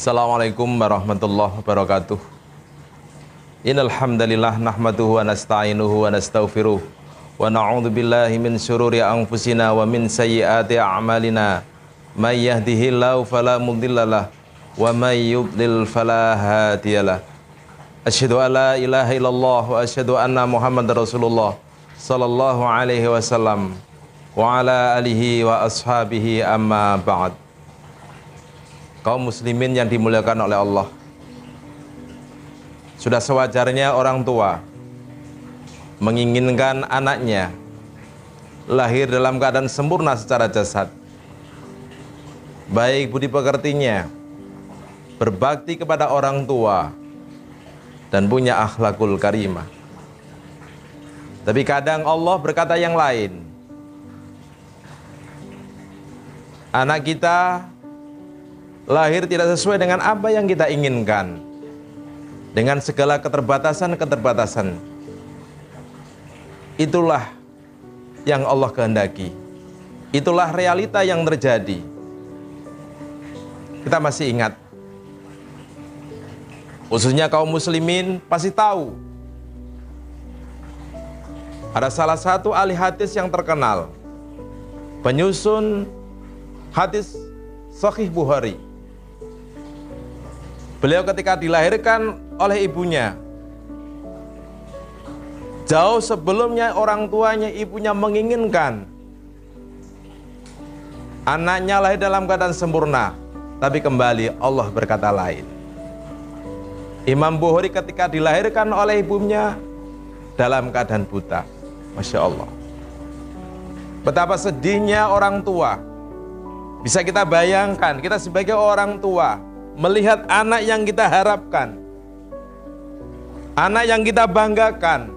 Assalamualaikum warahmatullahi wabarakatuh. Innal hamdalillah nahmaduhu wa nasta'inuhu wa nastaghfiruh wa na'udzu billahi min syururi anfusina wa min sayyiati a'malina. May yahdihillahu fala mudhillalah wa may yudlil fala hadiyalah. Asyhadu an la ilaha illallah wa asyhadu anna Muhammadar Rasulullah sallallahu alaihi wasallam wa ala alihi wa ashabihi amma ba'd kaum muslimin yang dimuliakan oleh Allah. Sudah sewajarnya orang tua menginginkan anaknya lahir dalam keadaan sempurna secara jasad. Baik budi pekertinya, berbakti kepada orang tua, dan punya akhlakul karimah. Tapi kadang Allah berkata yang lain. Anak kita lahir tidak sesuai dengan apa yang kita inginkan. Dengan segala keterbatasan-keterbatasan. Itulah yang Allah kehendaki. Itulah realita yang terjadi. Kita masih ingat. Khususnya kaum muslimin pasti tahu. Ada salah satu ahli hadis yang terkenal. Penyusun hadis Sahih Bukhari Beliau ketika dilahirkan oleh ibunya, jauh sebelumnya orang tuanya, ibunya menginginkan anaknya lahir dalam keadaan sempurna. Tapi kembali Allah berkata lain. Imam Bukhari ketika dilahirkan oleh ibunya dalam keadaan buta. Masya Allah. Betapa sedihnya orang tua. Bisa kita bayangkan, kita sebagai orang tua, melihat anak yang kita harapkan, anak yang kita banggakan,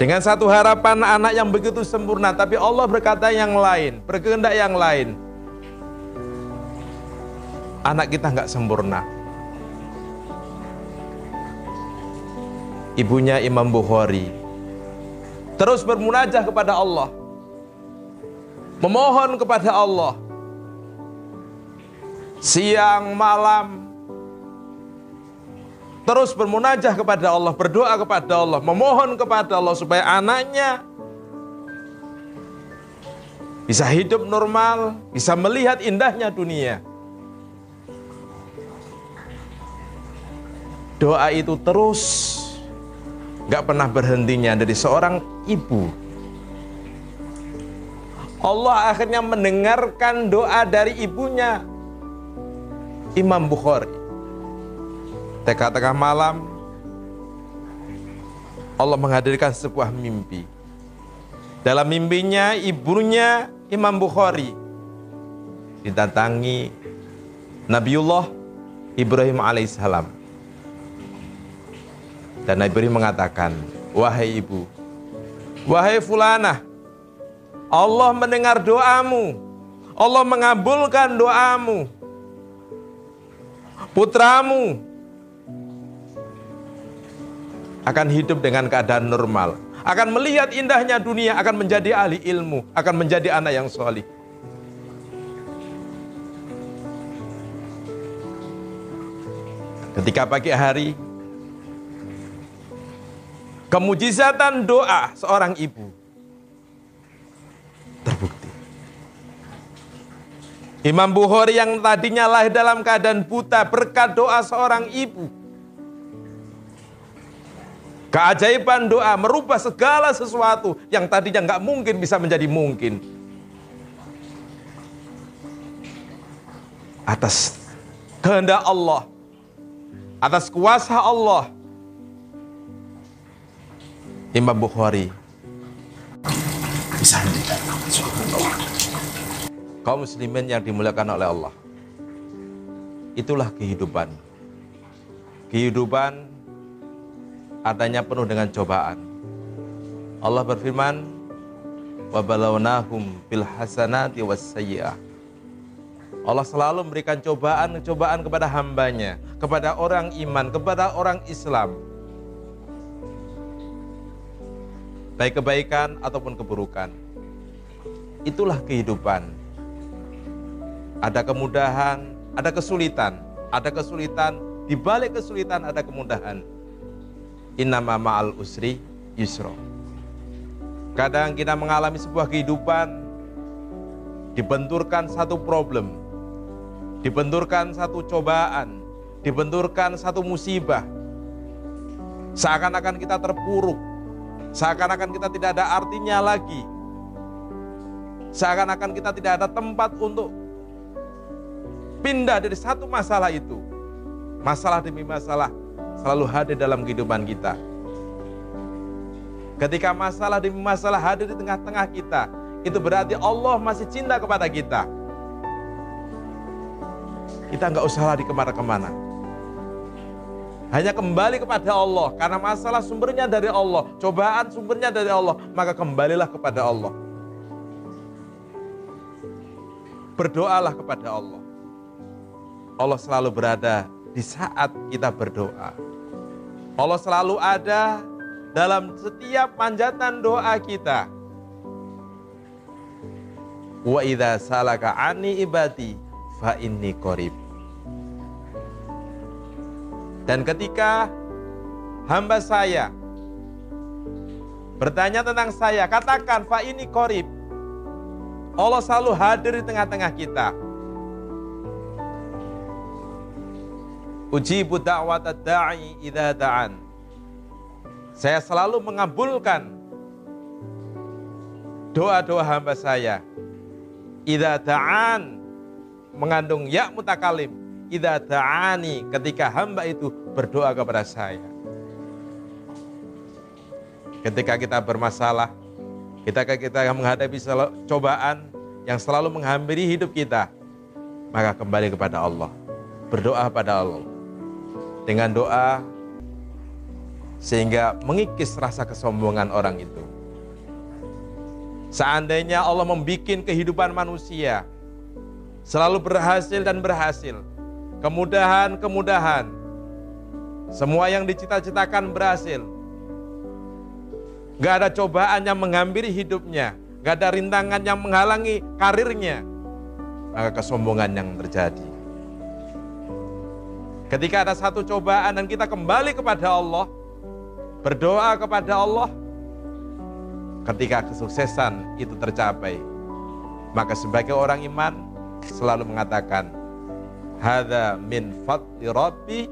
dengan satu harapan anak yang begitu sempurna, tapi Allah berkata yang lain, berkehendak yang lain. Anak kita nggak sempurna. Ibunya Imam Bukhari terus bermunajah kepada Allah, memohon kepada Allah siang malam terus bermunajah kepada Allah, berdoa kepada Allah, memohon kepada Allah supaya anaknya bisa hidup normal, bisa melihat indahnya dunia. Doa itu terus gak pernah berhentinya dari seorang ibu. Allah akhirnya mendengarkan doa dari ibunya Imam Bukhari. Tengah-tengah malam, Allah menghadirkan sebuah mimpi. Dalam mimpinya, ibunya Imam Bukhari didatangi Nabiullah Ibrahim alaihissalam. Dan Nabi Ibrahim mengatakan, Wahai ibu, wahai fulanah, Allah mendengar doamu, Allah mengabulkan doamu, putramu akan hidup dengan keadaan normal, akan melihat indahnya dunia, akan menjadi ahli ilmu, akan menjadi anak yang solih. Ketika pagi hari, kemujizatan doa seorang ibu Imam Bukhari yang tadinya lahir dalam keadaan buta berkat doa seorang ibu. Keajaiban doa merubah segala sesuatu yang tadinya nggak mungkin bisa menjadi mungkin. Atas kehendak Allah, atas kuasa Allah, Imam Bukhari bisa mendapatkan kaum muslimin yang dimuliakan oleh Allah. Itulah kehidupan. Kehidupan adanya penuh dengan cobaan. Allah berfirman, "Wa balawnahum bil hasanati Allah selalu memberikan cobaan-cobaan kepada hambanya, kepada orang iman, kepada orang Islam. Baik kebaikan ataupun keburukan. Itulah kehidupan Ada kemudahan, ada kesulitan, ada kesulitan, di balik kesulitan ada kemudahan. Innama ma'al usri yusro. Kadang kita mengalami sebuah kehidupan dibenturkan satu problem, dibenturkan satu cobaan, dibenturkan satu musibah. Seakan-akan kita terpuruk, seakan-akan kita tidak ada artinya lagi. Seakan-akan kita tidak ada tempat untuk pindah dari satu masalah itu. Masalah demi masalah selalu hadir dalam kehidupan kita. Ketika masalah demi masalah hadir di tengah-tengah kita, itu berarti Allah masih cinta kepada kita. Kita nggak usah lari ke mana-kemana. Hanya kembali kepada Allah, karena masalah sumbernya dari Allah, cobaan sumbernya dari Allah, maka kembalilah kepada Allah. Berdoalah kepada Allah. Allah selalu berada di saat kita berdoa. Allah selalu ada dalam setiap panjatan doa kita. Wa idza salaka ani ibadi fa inni qarib. Dan ketika hamba saya bertanya tentang saya, katakan fa ini korib. Allah selalu hadir di tengah-tengah kita. Uji da'wat da'i idha da'an. Saya selalu mengabulkan doa-doa hamba saya. Idha da'an mengandung ya mutakalim idza ta'ani ketika hamba itu berdoa kepada saya. Ketika kita bermasalah, ketika kita menghadapi cobaan yang selalu menghampiri hidup kita, maka kembali kepada Allah. Berdoa pada Allah. Dengan doa sehingga mengikis rasa kesombongan orang itu. Seandainya Allah membuat kehidupan manusia selalu berhasil dan berhasil, kemudahan-kemudahan. Semua yang dicita-citakan berhasil. Gak ada cobaan yang menghampiri hidupnya. Gak ada rintangan yang menghalangi karirnya. Maka kesombongan yang terjadi. Ketika ada satu cobaan dan kita kembali kepada Allah, berdoa kepada Allah, ketika kesuksesan itu tercapai, maka sebagai orang iman selalu mengatakan, Hada min fadli rabbi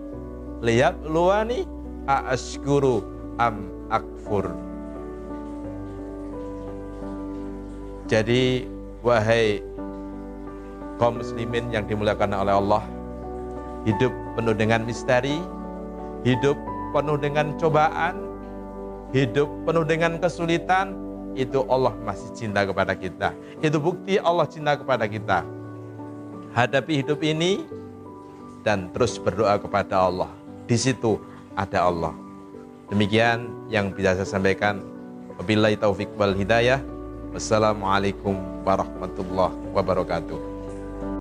liyabluwani a'ashkuru am akfur. Jadi wahai kaum muslimin yang dimuliakan oleh Allah, hidup penuh dengan misteri, hidup penuh dengan cobaan, hidup penuh dengan kesulitan, itu Allah masih cinta kepada kita. Itu bukti Allah cinta kepada kita. Hadapi hidup ini dan terus berdoa kepada Allah. Di situ ada Allah. Demikian yang bisa saya sampaikan. Wabillahi taufik wal hidayah. Wassalamualaikum warahmatullahi wabarakatuh.